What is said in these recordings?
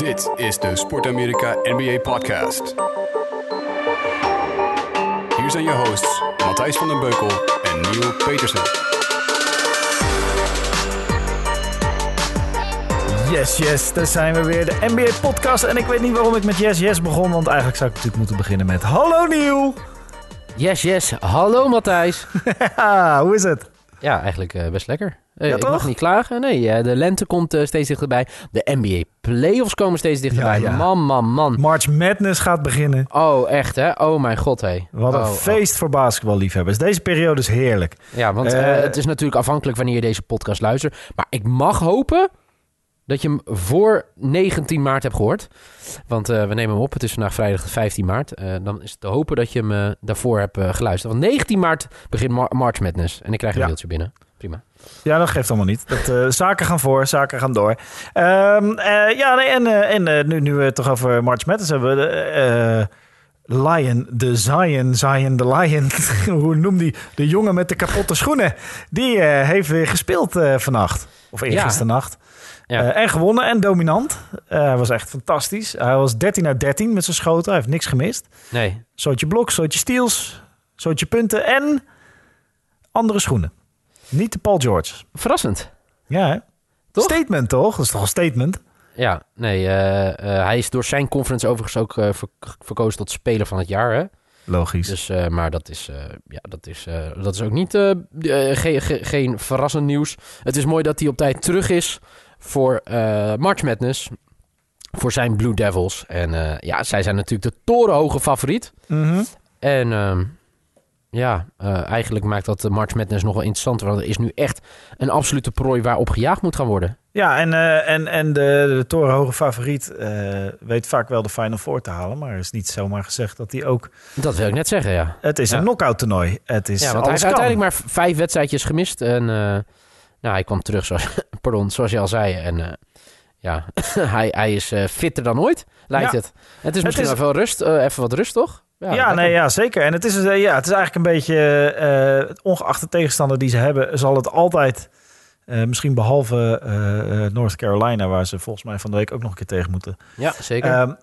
Dit is de Sport Amerika NBA Podcast. Hier zijn je hosts Matthijs van den Beukel en Neil Petersen. Yes, yes, daar zijn we weer. De NBA-podcast. En ik weet niet waarom ik met yes, yes begon. Want eigenlijk zou ik natuurlijk moeten beginnen met... Hallo Nieuw! Yes, yes. Hallo Matthijs. Haha, hoe is het? Ja, eigenlijk eh, best lekker. Eh, Ja, ik toch? mag niet klagen. Nee, eh, de lente komt eh, steeds dichterbij. De NBA playoffs komen steeds dichterbij. Ja, ja. Man, man, man. March Madness gaat beginnen. Oh, echt hè? Oh mijn god, hé. Wat een Oh, feest voor basketballiefhebbers. Deze periode is heerlijk. oh. Ja, want het is natuurlijk afhankelijk wanneer je deze podcast luistert. Maar ik mag hopen dat je hem voor 19 maart hebt gehoord. Want we nemen hem op. Het is vandaag vrijdag 15 maart. Dan is het te hopen dat je hem daarvoor hebt geluisterd. Want 19 maart begint Mar- March Madness. En ik krijg een Ja. mailtje binnen. Prima. Ja, dat geeft allemaal niet. Dat, eh, zaken gaan voor, zaken gaan door. Ehm, eh, ja, nee, en, eh, en nu, nu we het toch over March Madness hebben. de, Lion, de Zion, Zion de Lion. Hoe noemt die? De jongen met de kapotte schoenen. Die heeft weer gespeeld vannacht. Of eergisternacht. Ja. Eh, en gewonnen en dominant. Hij was echt fantastisch. Hij was 13 uit 13 met zijn schoten. Hij heeft niks gemist. Nee, Zootje blok, zootje steals, zootje punten en andere schoenen. Niet de Paul George. verrassend. Ja, hè? Toch? Statement toch? Dat is toch een statement? Ja, nee, eh, eh, hij is door zijn conference overigens ook eh, ver- verkozen tot speler van het jaar. Hè? Logisch. Dus, maar dat is, ja, dat, is, dat is ook niet eh, geen- verrassend nieuws. Het is mooi dat hij op tijd terug is voor March Madness. Voor zijn Blue Devils. En ja, zij zijn natuurlijk de torenhoge favoriet. Mhm. En ehm, ja, eh, eigenlijk maakt dat de March Madness nog wel interessanter. Want er is nu echt een absolute prooi waarop gejaagd moet gaan worden. Ja, en, eh, en, en de, de torenhoge favoriet eh, weet vaak wel de Final Four te halen. Maar is niet zomaar gezegd dat hij ook... Dat wil ik net zeggen, ja. Het is Ja. een knockout toernooi. Het is Ja, want hij heeft kan. uiteindelijk maar vijf wedstrijdjes gemist. En eh, nou, hij kwam terug, zoals, pardon, zoals je al zei. En eh, ja, hij, hij is eh, fitter dan ooit, lijkt Ja. het. Het is misschien is- wel veel rust, eh, even wat rust, toch? Ja, nee, ja, zeker. En het is, eh, ja, het is eigenlijk een beetje, eh, ongeacht de tegenstander die ze hebben, zal het altijd, eh, misschien behalve eh, eh, North Carolina, waar ze volgens mij van de week ook nog een keer tegen moeten. Ja, zeker.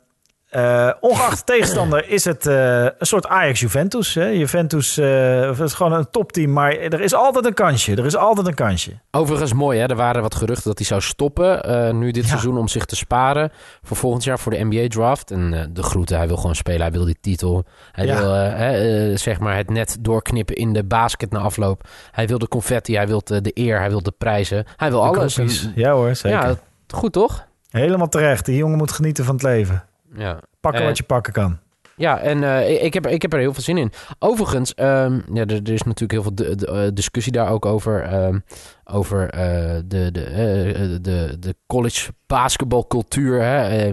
Eh, ongeacht de tegenstander is het eh, een soort Ajax-Juventus. hè. Juventus eh, is gewoon een topteam, maar er is altijd een kansje. Er is altijd een kansje. Overigens mooi, hè? er waren wat geruchten dat hij zou stoppen nu dit Ja. seizoen om zich te sparen voor volgend jaar voor de NBA-draft. En de groeten, hij wil gewoon spelen, hij wil die titel. Hij Ja. wil zeg maar het net doorknippen in de basket na afloop. Hij wil de confetti, hij wil de, de eer, hij wil de prijzen. Hij wil De alles. En- Ja hoor, zeker. ja, goed toch? Helemaal terecht. Die jongen moet genieten van het leven. Ja. Pakken Eh, wat je pakken kan. Ja, en eh, ik, heb, er- ik heb er heel veel zin in. Overigens, ehm, ja, er, er is natuurlijk heel veel de, de, eh, discussie daar ook over. ehm, over de, de, de, de college basketbalcultuur. Hè?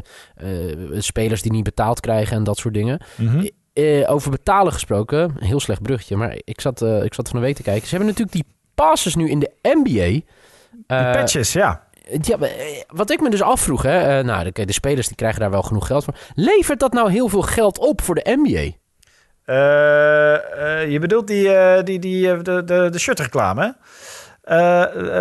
spelers die niet betaald krijgen en dat soort dingen. Mhm. Over betalen gesproken, een heel slecht bruggetje. Maar ik zat, ik zat van een week te kijken. Ze hebben natuurlijk die passes nu in de NBA. Die patches, ja. Ja, eh, wat ik me dus afvroeg, hè, eh, nou, de, de spelers die krijgen daar wel genoeg geld voor. Levert dat nou heel veel geld op voor de NBA? Eh, je bedoelt die, die, die, de, de, de shirtreclame, hè?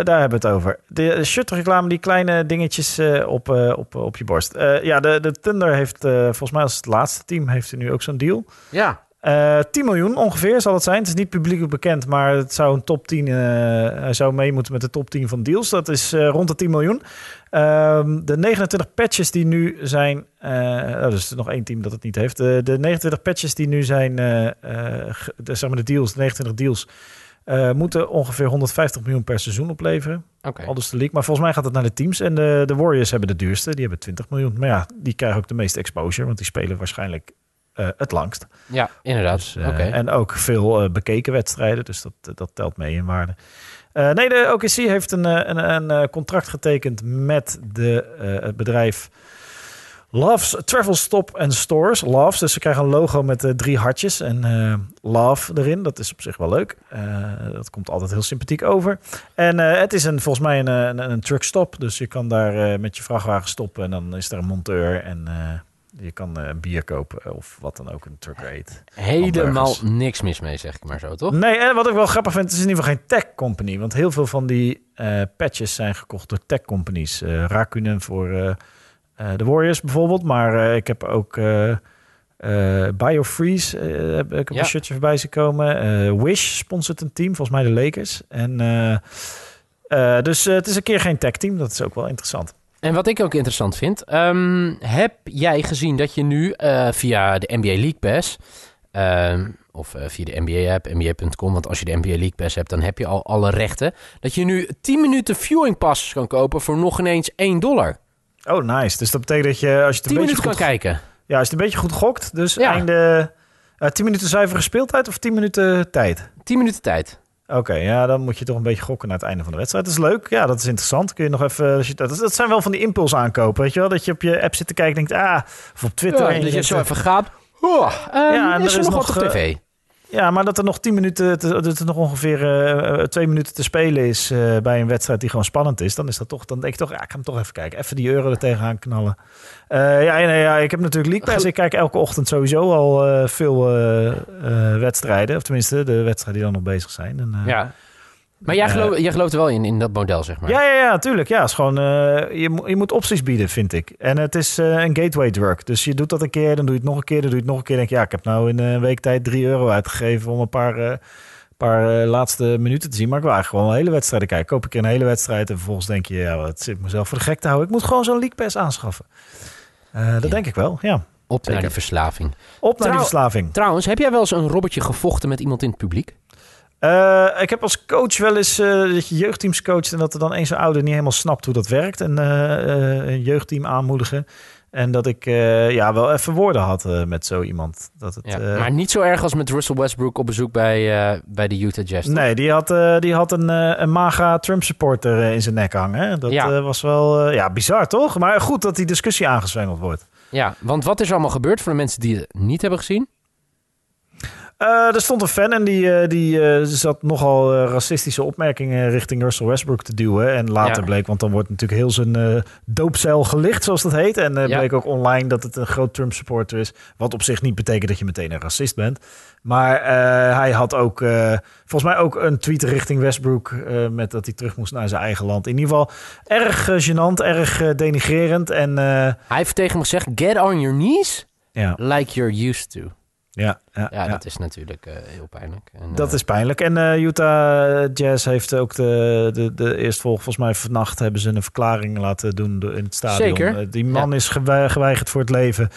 Daar hebben we het over. De shirtreclame, die kleine dingetjes op, op, op je borst. Ja, de, de Thunder heeft, volgens mij als het laatste team, heeft er nu ook zo'n deal. Ja. Eh 10 miljoen ongeveer zal het zijn. Het is niet publiekelijk bekend, maar het zou een top 10. eh, hij zou mee moeten met de top 10 van deals. Dat is eh, rond de 10 miljoen. Ehm, de 29 patches die nu zijn. eh oh, er is nog één team dat het niet heeft. De, de 29 patches die nu zijn. eh, eh, de, zeg maar de deals, de 29 deals. eh, moeten ongeveer 150 miljoen per seizoen opleveren. Oké. Al dus de league. Maar volgens mij gaat het naar de teams. En de, de Warriors hebben de duurste. Die hebben 20 miljoen. Maar ja, die krijgen ook de meeste exposure. Want die spelen waarschijnlijk eh, het langst. Ja, inderdaad. Dus, eh. En ook veel eh, bekeken wedstrijden, dus dat, dat telt mee in waarde. Nee, de OKC heeft een, een, een, contract getekend met de, het bedrijf Love's Travel Stop and Stores. Love's, dus ze krijgen een logo met drie hartjes en Love erin. Dat is op zich wel leuk. Dat komt altijd heel sympathiek over. En het is een, volgens mij een, een, een truckstop, dus je kan daar met je vrachtwagen stoppen en dan is er een monteur en... eh, je kan eh, bier kopen of wat dan ook, een trucker eet. Helemaal niks mis mee, zeg ik maar zo, toch? Nee, en wat ik wel grappig vind, het is in ieder geval geen tech company. Want heel veel van die eh, patches zijn gekocht door tech companies. Eh Rakunen voor, eh, eh, de Warriors bijvoorbeeld. Maar eh, ik heb ook eh eh, Biofreeze eh, heb ik op Ja. een shirtje voorbij zien komen. Eh, Wish sponsort een team, volgens mij de Lakers. En, eh, eh, dus eh, het is een keer geen tag team. Dat is ook wel interessant. En wat ik ook interessant vind, ehm, heb jij gezien dat je nu eh, via de NBA League Pass, ehm, of eh, via de NBA-app, nba.com, want als je de NBA League Pass hebt, dan heb je al alle rechten, dat je nu 10 minuten viewing passes kan kopen voor nog ineens 1 dollar. Oh, nice. Dus dat betekent dat je, als je het 10 een beetje minuten kan kijken. ja, als je het een beetje goed gokt, dus Ja. einde eh 10 minuten zuivere speeltijd of 10 minuten tijd? 10 minuten tijd. Oké, ja, dan moet je toch een beetje gokken naar het einde van de wedstrijd. Dat is leuk. Ja, dat is interessant. Kun je nog even. als je- Dat, dat zijn wel van die impuls aankopen. Weet je wel? Dat je op je app zit te kijken en denkt, ah, of op Twitter. Ja, en dat je zo even gaat. Oh, Ja, en is er er is nog wat op eh, tv? Ja, maar dat er nog 10 minuten, te- dat er nog ongeveer eh, eh, twee minuten te spelen is eh, bij een wedstrijd die gewoon spannend is, dan is dat toch, dan denk ik toch, ja, ik ga hem toch even kijken. Even die euro er tegenaan knallen. Ja, nee, ja, ik heb natuurlijk League Pass. Ik kijk elke ochtend sowieso al veel wedstrijden. Of tenminste, de wedstrijden die dan nog bezig zijn. En, ja. Maar jij, eh, geloof, jij gelooft er wel in, in dat model, zeg maar. Ja, ja, ja, tuurlijk. Ja, is gewoon, eh, je, je moet opties bieden, vind ik. En het is eh, een gateway drug. Dus je doet dat een keer, dan doe je het nog een keer, dan doe je het nog een keer. Dan denk je, ja, ik heb nou in een week tijd 3 euro uitgegeven om een paar, paar laatste minuten te zien. Maar ik wil eigenlijk gewoon een hele wedstrijd kijken. Koop keer een hele wedstrijd en vervolgens denk je, ja, wat zit ik mezelf voor de gek te houden. Ik moet gewoon zo'n League Pass aanschaffen. Dat Ja. denk ik wel, ja. Op naar Zeker. die verslaving. Op naar die verslaving. Trouwens, heb jij wel eens een robbertje gevochten met iemand in het publiek? Eh, ik heb als coach wel eens eh, dat je jeugdteams coacht en dat er dan een zo'n ouder niet helemaal snapt hoe dat werkt. En eh, een jeugdteam aanmoedigen. En dat ik ja, wel even woorden had met zo iemand. Dat het, Ja, maar niet zo erg als met Russell Westbrook op bezoek bij, bij de Utah Jazz. toch? Nee, die had, die had een, een maga Trump-supporter eh, in zijn nek hangen. Dat Ja. was wel ja, bizar, toch? Maar goed dat die discussie aangezwengeld wordt. Ja, want wat is er allemaal gebeurd voor de mensen die het niet hebben gezien? Eh, er stond een fan en die, eh, die eh, zat nogal racistische opmerkingen richting Russell Westbrook te duwen. En later Ja. bleek, want dan wordt natuurlijk heel zijn doopzeil gelicht, zoals dat heet. En Ja. bleek ook online dat het een groot Trump-supporter is. Wat op zich niet betekent dat je meteen een racist bent. Maar hij had ook, volgens mij ook een tweet richting Westbrook... met dat hij terug moest naar zijn eigen land. In ieder geval erg gênant, erg denigrerend. En Hij heeft tegen me gezegd, get on your knees ja, like you're used to. Ja, ja, Ja, ja. dat is natuurlijk eh, heel pijnlijk. En, Dat eh, is pijnlijk. En eh, Utah Jazz heeft ook de, de, de eerst volgens mij vannacht hebben ze een verklaring laten doen do- in het stadion. Zeker. Die man is gewei- geweigerd voor het leven.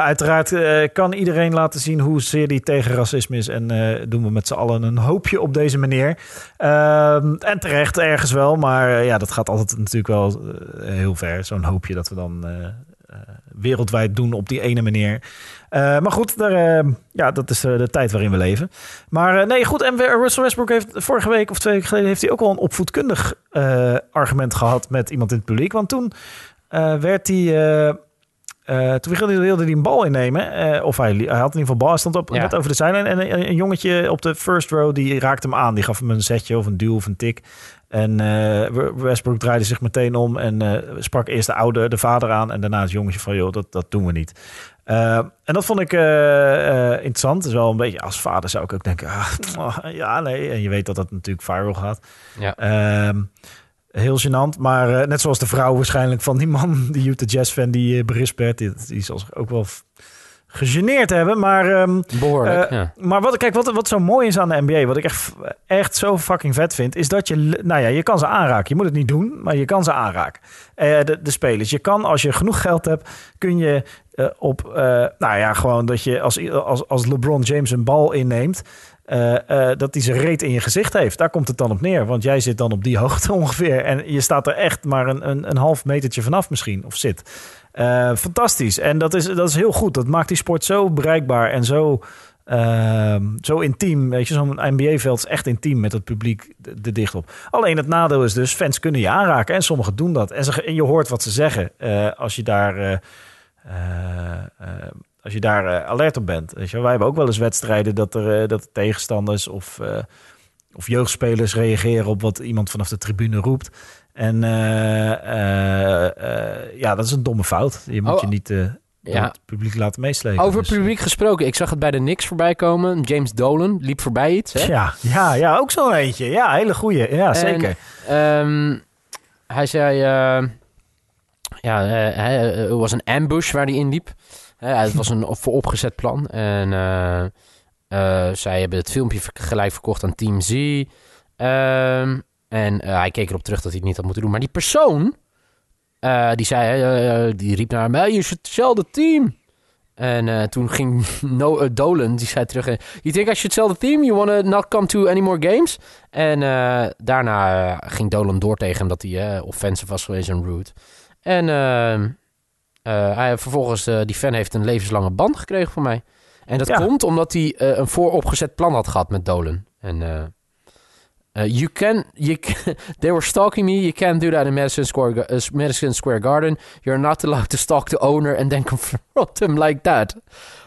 Uiteraard kan iedereen laten zien hoe zeer die tegen racisme is. En doen we met z'n allen een hoopje op deze manier. Ehm, en terecht ergens wel. Maar ja, dat gaat altijd natuurlijk wel heel ver. Zo'n hoopje dat we dan wereldwijd doen op die ene manier. Eh, maar goed, daar, eh, ja, dat is eh, de tijd waarin we leven. Maar eh, nee, goed. En Russell Westbrook heeft vorige week of twee weken geleden... heeft hij ook al een opvoedkundig eh, argument gehad met iemand in het publiek. Want toen eh, werd hij... eh, eh, toen wilde, hij een bal innemen. eh, of hij, hij had in ieder geval bal. Hij stond op, Ja. net over de zijlijn. En een, een jongetje op de first row die raakte hem aan. Die gaf hem een zetje of een duw of een tik. En eh, Westbrook draaide zich meteen om en eh, sprak eerst de oude, de vader aan. En daarna het jongetje van, joh, dat, dat doen we niet. Eh, en dat vond ik interessant. Is wel een beetje, als vader zou ik ook denken, ah, oh, ja, nee. En je weet dat dat natuurlijk viral gaat. Ja. Ehm, heel gênant, maar net zoals de vrouw waarschijnlijk van die man, die Utah Jazz fan, die uh, berispt werd. Die, die zal zich ook wel gegeneerd hebben. Maar, ehm, Behoorlijk, eh, ja. maar wat, kijk, wat, wat zo mooi is aan de NBA, wat ik echt, echt zo fucking vet vind, is dat je, nou ja, je kan ze aanraken. Je moet het niet doen, maar je kan ze aanraken. Eh, de, de spelers. Je kan, als je genoeg geld hebt, kun je eh, op, nou ja, gewoon dat je als, als, als LeBron James een bal inneemt, eh, eh, dat hij zijn reet in je gezicht heeft. Daar komt het dan op neer. Want jij zit dan op die hoogte ongeveer. En je staat er echt maar een, een, een half metertje vanaf misschien. Of zit. Uh, fantastisch. En dat is, dat is heel goed. Dat maakt die sport zo bereikbaar en zo, uh, zo intiem. Weet je, zo'n NBA-veld is echt intiem met het publiek er dicht op. Alleen het nadeel is dus, fans kunnen je aanraken. En sommigen doen dat. En, ze, je hoort wat ze zeggen als je daar... als je daar uh, alert op bent. Weet je, wij hebben ook wel eens wedstrijden dat er uh, dat tegenstanders of, uh, of jeugdspelers reageren op wat iemand vanaf de tribune roept. En uh, ja, dat is een domme fout. Je moet Oh, je niet ja. het publiek laten meeslepen. Over dus. publiek gesproken, ik zag het bij de Knicks voorbij komen. James Dolan liep voorbij iets. Hè? Ja, ja, ja, ook zo'n eentje. Ja, hele goeie. Ja, zeker. En, um, hij zei... ja, eh, hij- eh, het was een ambush waar hij in liep. Het was een vooropgezet plan. En eh, eh, zij hebben het filmpje gelijk verkocht aan Team Z. Ehm, en eh, hij keek erop terug dat hij het niet had moeten doen. Maar die persoon, die zei, die riep naar hem, je sell the team. En toen ging Dolan, die zei terug, you think I should sell the team? You want to not come to any more games? En daarna ging Dolan door tegen hem dat hij offensive was geweest en rude. En ehm, eh, hij, vervolgens, eh, die fan heeft een levenslange band gekregen van mij. En dat Ja. komt omdat hij eh, een vooropgezet plan had gehad met Dolan. En eh, eh, you can, you can- they were stalking me. You can't do that in Madison Square, uh, Madison Square Garden. You're not allowed to stalk the owner and then confront him like that.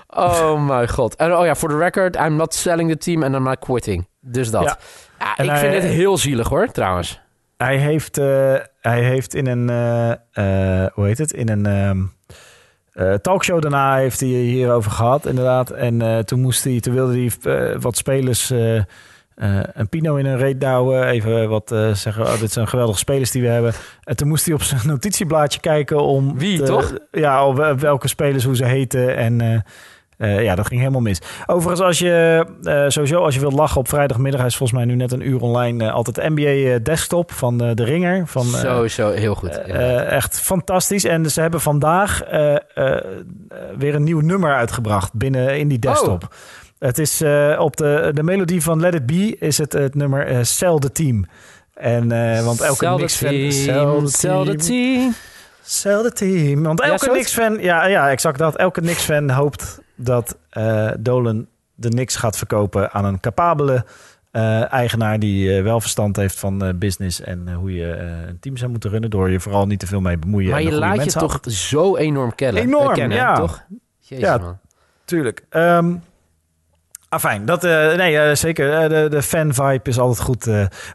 Oh my god. En oh ja, for the record, I'm not selling the team and I'm not quitting. Dus dat. Ja. Ja, En ik vind het heel zielig hoor, trouwens. Hij heeft, eh, hij heeft in een, eh, eh, hoe heet het, in een ehm, eh, talkshow daarna heeft hij hierover gehad, inderdaad. En toen moest hij, toen wilde hij wat spelers een pino in een reet douwen. Even wat zeggen, oh, dit zijn geweldige spelers die we hebben. En toen moest hij op zijn notitieblaadje kijken om... Wie, te- toch? Ja, op welke spelers, hoe ze heten en... eh, ja, dat ging helemaal mis. Overigens, als je eh, sowieso als je wilt lachen op vrijdagmiddag, hij is volgens mij nu net een uur online, eh, altijd NBA desktop van de Ringer. Van, Sowieso heel goed. echt fantastisch. En ze hebben vandaag weer een nieuw nummer uitgebracht binnen in die desktop. Het is op de, de melodie van Let It Be is het het nummer the Team. En want elke Knicks fan team, Sell the team. the team. Want Ja, elke zoiets? Knicks-fan... Ja, ja, exact dat. Elke Knicks-fan hoopt dat eh, Dolan de Knicks gaat verkopen aan een capabele eh, eigenaar die eh, wel verstand heeft van business en hoe je een team zou moeten runnen door je vooral niet te veel mee bemoeien. Maar je laat je toch zo enorm kennen. Enorm, kennen, ja. toch? Jezus, Ja. man. Tuurlijk. Ehm afijn, dat, eh, nee, eh, zeker. Eh, de, de fan-vibe is altijd goed.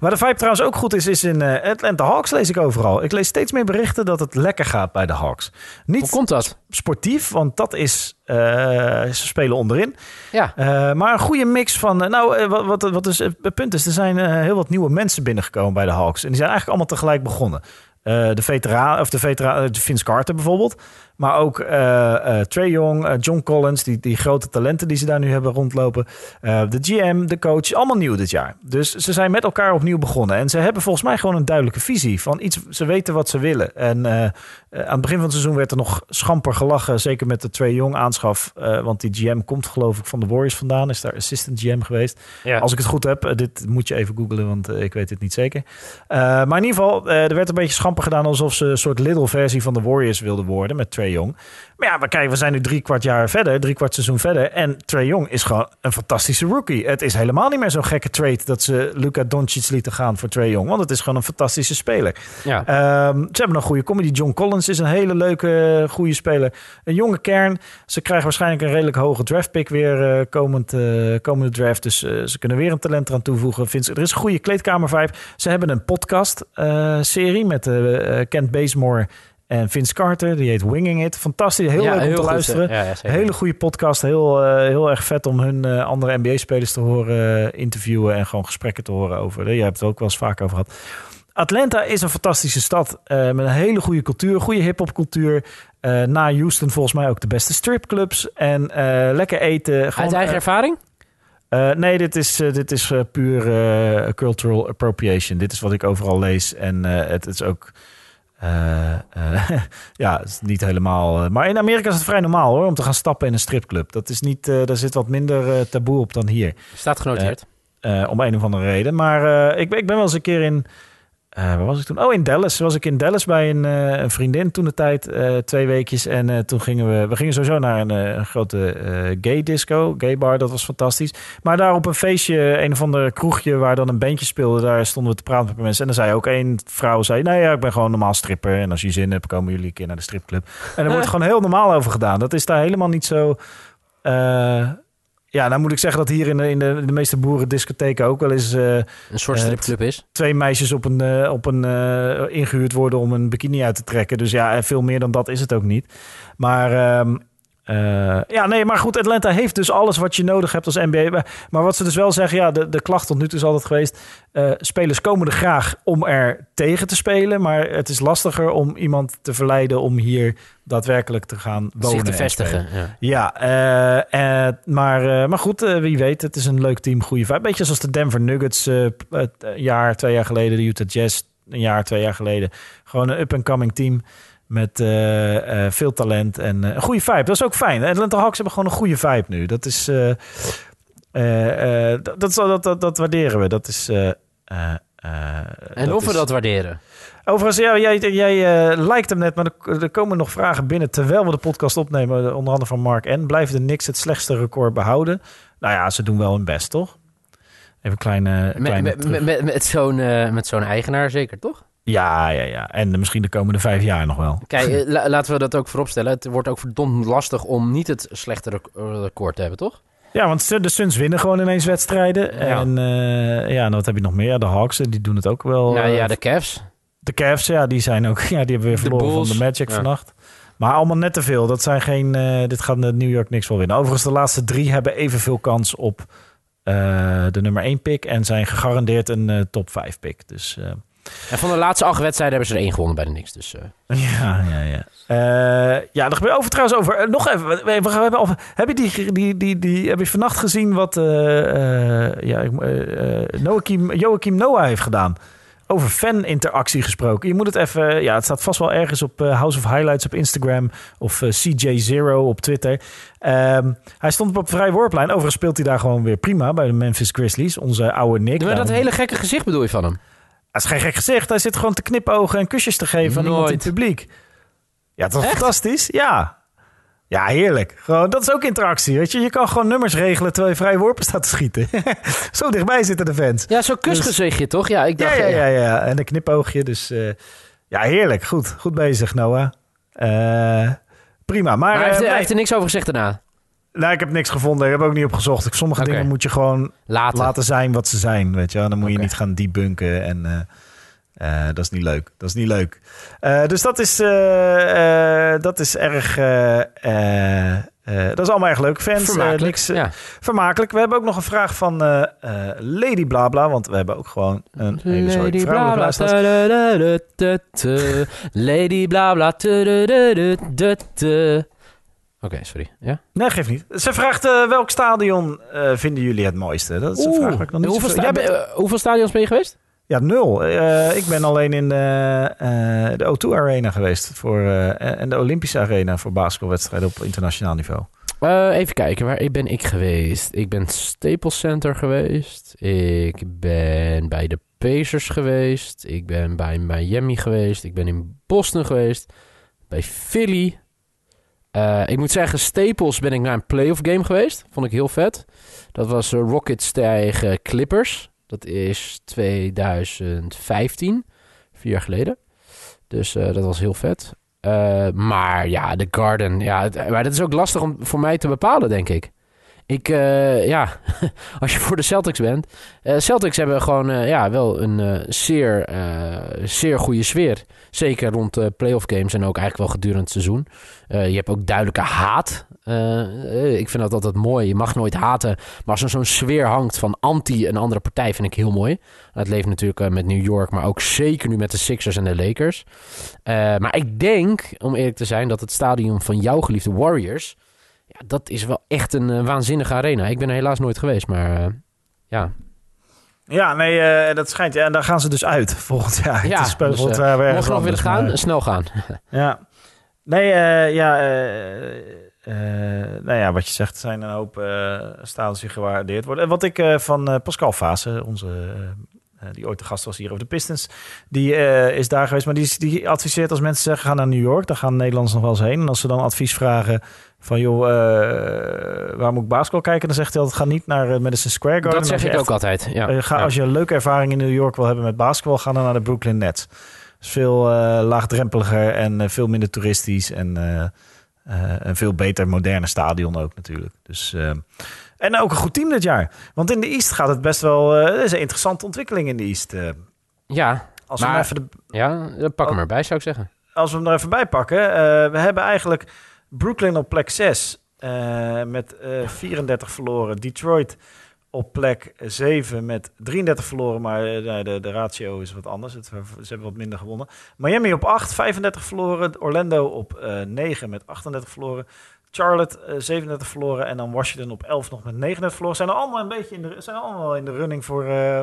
Waar de vibe trouwens ook goed is, is in Atlanta Hawks lees ik overal. Ik lees steeds meer berichten dat het lekker gaat bij de Hawks. Niet Hoe komt dat? sportief, want dat is... ze spelen onderin. Ja. Maar een goede mix van... nou, wat, wat, wat is, het punt is, er zijn heel wat nieuwe mensen binnengekomen bij de Hawks. En die zijn eigenlijk allemaal tegelijk begonnen. Eh, de veteraan, of de veteraan, eh, Vince Carter bijvoorbeeld. Maar ook eh eh Trey Young, John Collins, die, die grote talenten die ze daar nu hebben rondlopen. De GM, de coach, allemaal nieuw dit jaar. Dus ze zijn met elkaar opnieuw begonnen. En ze hebben volgens mij gewoon een duidelijke visie van iets. Ze weten wat ze willen. En aan het begin van het seizoen werd er nog schamper gelachen. Zeker met de Trey Young aanschaf. want die GM komt geloof ik van de Warriors vandaan. Is daar assistant GM geweest. Ja. Als ik het goed heb, dit moet je even googlen, want ik weet het niet zeker. Maar in ieder geval, er werd een beetje schamper gedaan alsof ze een soort little versie van de Warriors wilden worden met Trey Young. Maar ja, maar kijk, we zijn nu drie kwart jaar verder, drie kwart seizoen verder. En Trey Young is gewoon een fantastische rookie. Het is helemaal niet meer zo'n gekke trade dat ze Luca Doncic lieten gaan voor Trey Young. Want het is gewoon een fantastische speler. ja. Ehm, ze hebben een goede comedy. John Collins is een hele leuke, goede speler. Een jonge kern. Ze krijgen waarschijnlijk een redelijk hoge draftpick weer eh, komend, eh, komende draft. Dus eh, ze kunnen weer een talent eraan toevoegen. Vince, er is een goede kleedkamer vibe. Ze hebben een podcast serie met Kent Bazemore en Vince Carter. Die heet Winging It. Fantastisch. Heel Ja, leuk om te goed, luisteren. Ja. Hele goede podcast. Heel, eh, heel erg vet om hun eh, andere NBA-spelers te horen eh, interviewen en gewoon gesprekken te horen over. Jij hebt het ook wel eens vaak over gehad. Atlanta is een fantastische stad met een hele goede cultuur, goede hip-hop cultuur. Na Houston volgens mij ook de beste stripclubs en lekker eten. Gewoon, Uit eigen ervaring? nee, dit is, dit is puur cultural appropriation. Dit is wat ik overal lees. En eh, het, is ook. Eh, eh, ja, is niet helemaal. eh, maar in Amerika is het vrij normaal hoor, om te gaan stappen in een stripclub. Dat is niet. daar zit wat minder taboe op dan hier. Staat genoteerd. om een of andere reden. Maar ik, ik ben wel eens een keer in. Eh, waar was ik toen? Oh, in Dallas. Was ik in Dallas bij een, eh, een vriendin toen de tijd. eh, twee weekjes. En toen gingen we. We gingen sowieso naar een, een grote gay disco. Gay bar. Dat was fantastisch. Maar daar op een feestje. Een of ander kroegje waar dan een bandje speelde. Daar stonden we te praten met mensen. En dan zei ook één vrouw. Zei, nou ja, ik ben gewoon normaal stripper. En als je zin hebt, komen jullie een keer naar de stripclub. En er wordt gewoon heel normaal over gedaan. Dat is daar helemaal niet zo. Ja, nou moet ik zeggen dat hier in de, in de, de meeste boerendiscotheken ook wel eens eh, Een soort stripclub is. twee meisjes op een, eh, op een eh, ingehuurd worden om een bikini uit te trekken. Dus ja, en veel meer dan dat is het ook niet. Maar ehm, eh, ja, nee, maar goed, Atlanta heeft dus alles wat je nodig hebt als NBA. Maar- wat ze dus wel zeggen, ja, de, de klacht tot nu toe is altijd geweest... eh, spelers komen er graag om er tegen te spelen... maar het is lastiger om iemand te verleiden om hier daadwerkelijk te gaan wonen. Zich te en vestigen. Ja. Ja, eh, maar, maar goed, wie weet, het is een leuk team, goede vibe. Beetje zoals de Denver Nuggets het jaar, twee jaar geleden, de Utah Jazz een jaar, twee jaar geleden. Gewoon een up-and-coming team met eh, eh, veel talent en eh, een goede vibe. Dat is ook fijn. De Atlanta Hawks hebben gewoon een goede vibe nu. Dat is, dat, dat, dat, dat, waarderen we. Dat is... En of we is- dat waarderen. Overigens, ja, jij, jij lijkt hem net, maar er, er komen nog vragen binnen terwijl we de podcast opnemen. Onder andere van Mark N. Blijven de Knicks het slechtste record behouden? Nou ja, ze doen wel hun best, toch? Even een kleine... Met, kleine met, terug- met, met, met zo'n met zo'n eigenaar zeker, toch? Ja, ja, ja. En misschien de komende vijf jaar nog wel. Kijk, eh, la- laten we dat ook vooropstellen. Het wordt ook verdomd lastig om niet het slechte rec- record te hebben, toch? Ja, want de Suns winnen gewoon ineens wedstrijden. Ja. En eh, ja, en wat heb je nog meer? De Hawks, eh, die doen het ook wel. nou ja, eh, de Cavs. De Cavs, ja, die zijn ook. Ja, die hebben weer verloren van de Magic Ja. vannacht. Maar allemaal net te veel. Dat zijn geen. eh, dit gaat de New York niks wel winnen. Overigens, de laatste drie hebben evenveel kans op eh, de nummer 1 pick. En zijn gegarandeerd een eh, top 5 pick. Dus eh, En van de laatste acht wedstrijden hebben ze er één gewonnen bij de Knicks. Dus, eh, ja, ja, ja. Eh, ja, er gebeurt over trouwens over. eh, nog even. We, we, we hebben over, heb je die, die, die, die. Heb je vannacht gezien wat. eh, ja, Joachim, Joachim Noah heeft gedaan? Over fan-interactie gesproken. Je moet het even. Ja, het staat vast wel ergens op House of Highlights op Instagram. Of eh, CJ0 op Twitter. Ehm, hij stond op vrij worplijn. Overigens speelt hij daar gewoon weer prima bij de Memphis Grizzlies. Onze oude Nick. maar dat hele gekke gezicht bedoel je van hem? Dat is geen gek gezicht. Hij zit gewoon te knipogen en kusjes te geven aan iemand in het publiek. Ja, toch Echt? fantastisch? Ja. Ja, heerlijk. Gewoon, dat is ook interactie. Weet je? je kan gewoon nummers regelen terwijl je vrije worpen staat te schieten. Zo dichtbij zitten de fans. Ja, zo'n kusgezichtje, toch? Ja, ik dacht... ja, ja, ja. En een knipoogje. Dus eh, ja, heerlijk. Goed. Goed bezig, Noah. Eh, prima. Maar, Maar hij heeft, eh, hij nee. heeft er niks over gezegd daarna. Nou, ik heb niks gevonden. Ik heb ook niet opgezocht. Sommige dingen moet je gewoon laten zijn wat ze zijn, weet je. Dan moet je niet gaan debunken en eh, eh, dat is niet leuk. Dat is niet leuk. Eh, dus dat is, dat is erg... dat is allemaal erg leuk. Fans, Vermakelijk. niks, ja. vermakelijk. We hebben ook nog een vraag van Lady Blabla, want we hebben ook gewoon een hele soort Lady vrouwelijke bla bla luisteraars. ta- da- da- da- da- Lady bla Oké, sorry. Ja? Nee, geeft niet. Ze vraagt eh, welk stadion eh, vinden jullie het mooiste? Dat is een vraag waar ik nog niet hoeveel, sta- eh, hoeveel stadions ben je geweest? Ja, nul. Eh, ik ben alleen in de, de O2 Arena geweest. Voor, en de Olympische Arena voor basketbalwedstrijden op internationaal niveau. Even kijken, waar ben ik geweest? Ik ben Staples Center geweest. Ik ben bij de Pacers geweest. Ik ben bij Miami geweest. Ik ben in Boston geweest. Bij Philly. Eh, ik moet zeggen, Staples ben ik naar een playoff game geweest. Vond ik heel vet. Dat was eh, Rockets tegen Clippers. Dat is 2015. Vier jaar geleden. Dus eh, dat was heel vet. Maar ja, de Garden. Ja, maar dat is ook lastig om voor mij te bepalen, denk ik. Ik, eh, ja, als je voor de Celtics bent. eh, Celtics hebben gewoon eh, ja, wel een zeer, zeer goede sfeer. Zeker rond playoff games en ook eigenlijk wel gedurende het seizoen. Je hebt ook duidelijke haat. Ik vind dat altijd mooi. Je mag nooit haten. Maar als er zo'n sfeer hangt van anti een andere partij, vind ik heel mooi. Het leeft natuurlijk met New York, maar ook zeker nu met de Sixers en de Lakers. Maar ik denk, om eerlijk te zijn, dat het stadion van jouw geliefde Warriors. Dat is wel echt een eh, waanzinnige arena. Ik ben er helaas nooit geweest, maar eh, ja. Ja, nee, eh, dat schijnt. Ja, en daar gaan ze dus uit volgend jaar. Ja, Het dus, Mocht nog willen gaan, maar- snel gaan. Ja. Nee, ja, nou ja, wat je zegt, er zijn een hoop uh, stadions die gewaardeerd worden. En wat ik van Pascal Fase, onze, die ooit de gast was hier over de Pistons, die eh, is daar geweest. Maar die, die adviseert als mensen zeggen, ga naar New York, dan gaan Nederlanders nog wel eens heen. En als ze dan advies vragen van, joh, eh, waar moet ik basketbal kijken? Dan zegt hij altijd, ga niet naar eh, Madison Square Garden. Dat zeg ik echt- ook altijd. Ja. eh, ga, Ja. Als je een leuke ervaring in New York wil hebben met basketbal, ga dan naar de Brooklyn Nets. is veel uh, laagdrempeliger en uh, veel minder toeristisch. En uh, een veel beter moderne stadion ook natuurlijk. Dus, uh, en ook een goed team dit jaar. Want in de East gaat het best wel... Het is een interessante ontwikkeling in de East. uh, ja, als maar, we even de, ja, pak hem erbij zou ik zeggen. Als we hem er even bij pakken. Uh, we hebben eigenlijk Brooklyn op plek 6 met eh 34 verloren. Detroit op plek 7 met 33 verloren, maar eh, nou, de, de ratio is wat anders. Het, ze hebben wat minder gewonnen. Miami op 8, 35 verloren. Orlando op eh 9 met 38 verloren. Charlotte eh, 37 verloren. En dan Washington op 11 nog met 39 verloren. Zijn er allemaal een beetje in de, zijn allemaal in de running voor eh,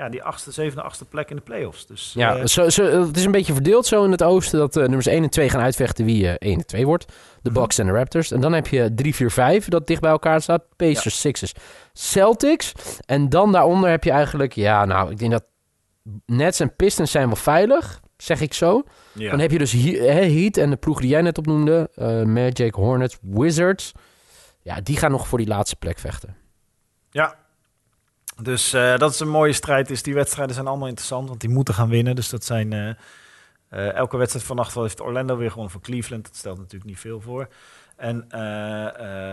ja, die achtste, zevende, achtste plek in de playoffs. Dus Ja, eh, zo, zo, het is een beetje verdeeld zo in het oosten dat eh, nummers 1 en 2 gaan uitvechten wie eh 1 en 2 wordt. De Bucks en de Raptors. En dan heb je 3, 4, 5 dat dicht bij elkaar staat. Pacers, Sixers, Celtics. En dan daaronder heb je eigenlijk, ja nou, ik denk dat Nets en Pistons zijn wel veilig, zeg ik zo. ja. Dan heb je dus He- Heat en de ploeg die jij net opnoemde. eh Magic, Hornets, Wizards. Ja, die gaan nog voor die laatste plek vechten. Ja. Dus eh, dat is een mooie strijd. Dus die wedstrijden zijn allemaal interessant, want die moeten gaan winnen. Dus dat zijn... eh, elke wedstrijd vannacht heeft Orlando weer gewoon voor Cleveland. Dat stelt natuurlijk niet veel voor. En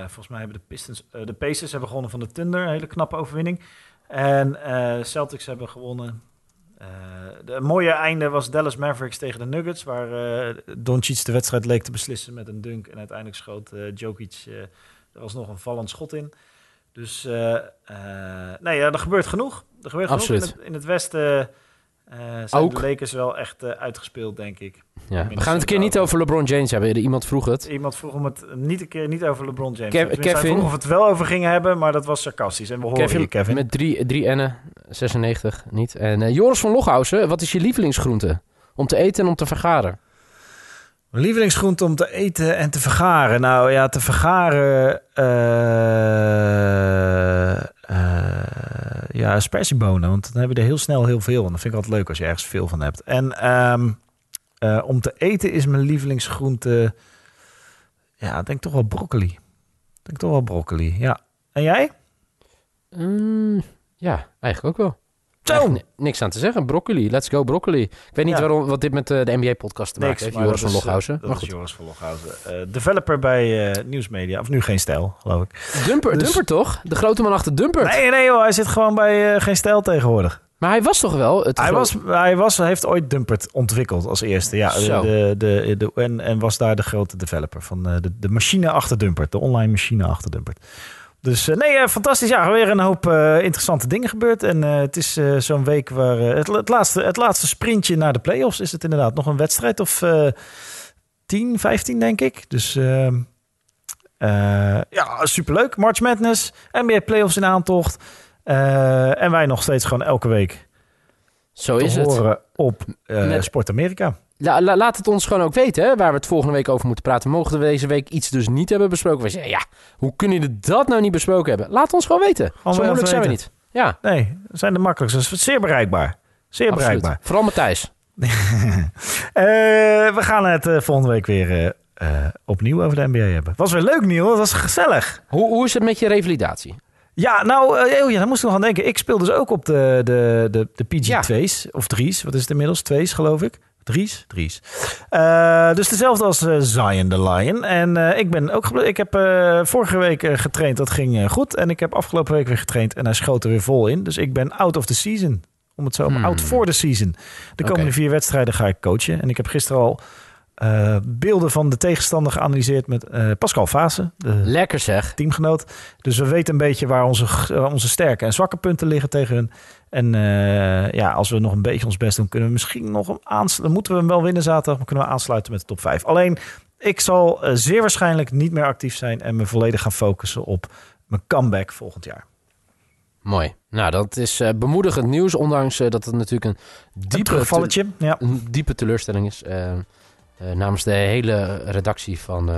volgens mij hebben de Pistons... de Pacers hebben gewonnen van de Thunder. Een hele knappe overwinning. En Celtics hebben gewonnen... Eh, de een mooie einde was Dallas Mavericks tegen de Nuggets, waar eh Doncic de wedstrijd leek te beslissen met een dunk. En uiteindelijk schoot eh Jokic, eh, er was nog een vallend schot in. Dus eh, eh, nee, ja, er gebeurt genoeg. Er gebeurt Absoluut. genoeg. In het, in het Westen eh, zijn Ook. de Lakers wel echt eh, uitgespeeld, denk ik. Ja. We gaan het een keer niet over LeBron James hebben. Iemand vroeg het. Iemand vroeg om het niet een keer niet over LeBron James. Kev- Tenminste, hij Kevin. vroeg of we het wel over gingen hebben, maar dat was sarcastisch. En we horen Kevin, je, Kevin. met drie, drie N'en, 96 niet. En eh, Joris van Loghausen, wat is je lievelingsgroente? Om te eten en om te vergaren. Mijn lievelingsgroente om te eten en te vergaren. Nou ja, te vergaren. eh eh, ja, aspergebonen. Want dan hebben we er heel snel heel veel. En dat vind ik altijd leuk als je ergens veel van hebt. En ehm, eh, om te eten is mijn lievelingsgroente. Ja, ik denk toch wel broccoli. Ik denk toch wel broccoli. Ja. En jij? Mm, ja, eigenlijk ook wel. Zo! Niks aan te zeggen. Broccoli, let's go broccoli. Ik weet niet Ja. waarom, wat dit met eh, de NBA-podcast te maken heeft. maar Joris van eh, Loghausen. Dat Maar is goed. Joris van Loghausen. Eh, developer bij eh, Nieuwsmedia. Of nu geen stijl, geloof ik. Dumper, Dus- Dumper toch? De grote man achter Dumper. Nee, nee joh. Hij zit gewoon bij eh, geen stijl tegenwoordig. Maar hij was toch wel... Het Hij, was, hij, was, heeft ooit Dumpert ontwikkeld als eerste. Ja, de, Zo. de, de, de- en, en was daar de grote developer van eh, de, de machine achter Dumpert. De online machine achter Dumpert. Dus eh, nee, eh, fantastisch. Ja, weer een hoop eh, interessante dingen gebeurd. En het is zo'n week waar... het, het, laatste, het laatste sprintje naar de playoffs is het inderdaad. Nog een wedstrijd of eh 10, 15 denk ik. Dus ehm, eh, ja, superleuk. March Madness, NBA playoffs in aantocht. En wij nog steeds gewoon elke week Zo te is het. horen op eh, Net- Sport Amerika. La- la- laat het ons gewoon ook weten, hè, waar we het volgende week over moeten praten. Mochten we deze week iets dus niet hebben besproken. We zeggen, ja, hoe kunnen jullie dat nou niet besproken hebben? Laat ons gewoon weten. Zo moeilijk zijn we niet. Ja, Nee, we zijn de makkelijkste. Dat zeer bereikbaar. Zeer absoluut. bereikbaar. Vooral Matthijs. Eh, we gaan het eh, volgende week weer eh, opnieuw over de NBA hebben. Was weer leuk, Niel. Het was gezellig. Hoe, hoe is het met je revalidatie? Ja, nou, oh ja, daar moest ik nog aan denken. Ik speel dus ook op de, de, de, de PG2's. Of 3's. Wat is het inmiddels? 2's, geloof ik. Drie's? Drie's. Eh, dus dezelfde als eh, Zion the Lion. En eh, ik ben ook Ik heb vorige week getraind. Dat ging goed. En ik heb afgelopen week weer getraind. En hij schoot er weer vol in. Dus ik ben out of the season. Om het zo Hmm. out for the season. De komende vier wedstrijden ga ik coachen. En ik heb gisteren al eh, beelden van de tegenstander geanalyseerd met eh, Pascal Vase. Lekker zeg. teamgenoot. Dus we weten een beetje waar onze, onze sterke en zwakke punten liggen tegen hun. En eh, ja, als we nog een beetje ons best doen, kunnen we misschien nog een aansluiten. Moeten we hem wel winnen zaterdag, maar kunnen we aansluiten met de top 5. Alleen, ik zal zeer waarschijnlijk niet meer actief zijn en me volledig gaan focussen op mijn comeback volgend jaar. Mooi. Nou, dat is bemoedigend nieuws. Ondanks dat het natuurlijk een Een diepe, terugvalletje. Ja. een diepe teleurstelling is. Eh, eh, namens de hele redactie van, eh,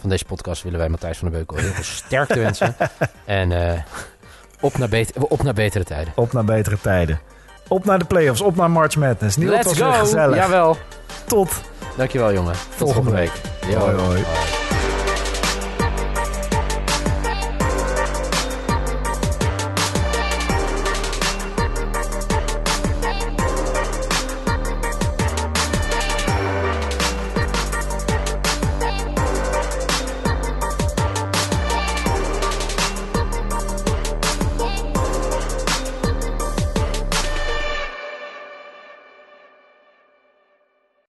van deze podcast willen wij Matthijs van der Beukel heel veel sterkte wensen. En eh, op, naar beter, op naar betere tijden. Op naar betere tijden. Op naar de playoffs, op naar March Madness. Niels, het Let's was go! gezellig. Jawel. Tot Dankjewel jongen. Tot Volgende volgende week. Hoi. Hoi.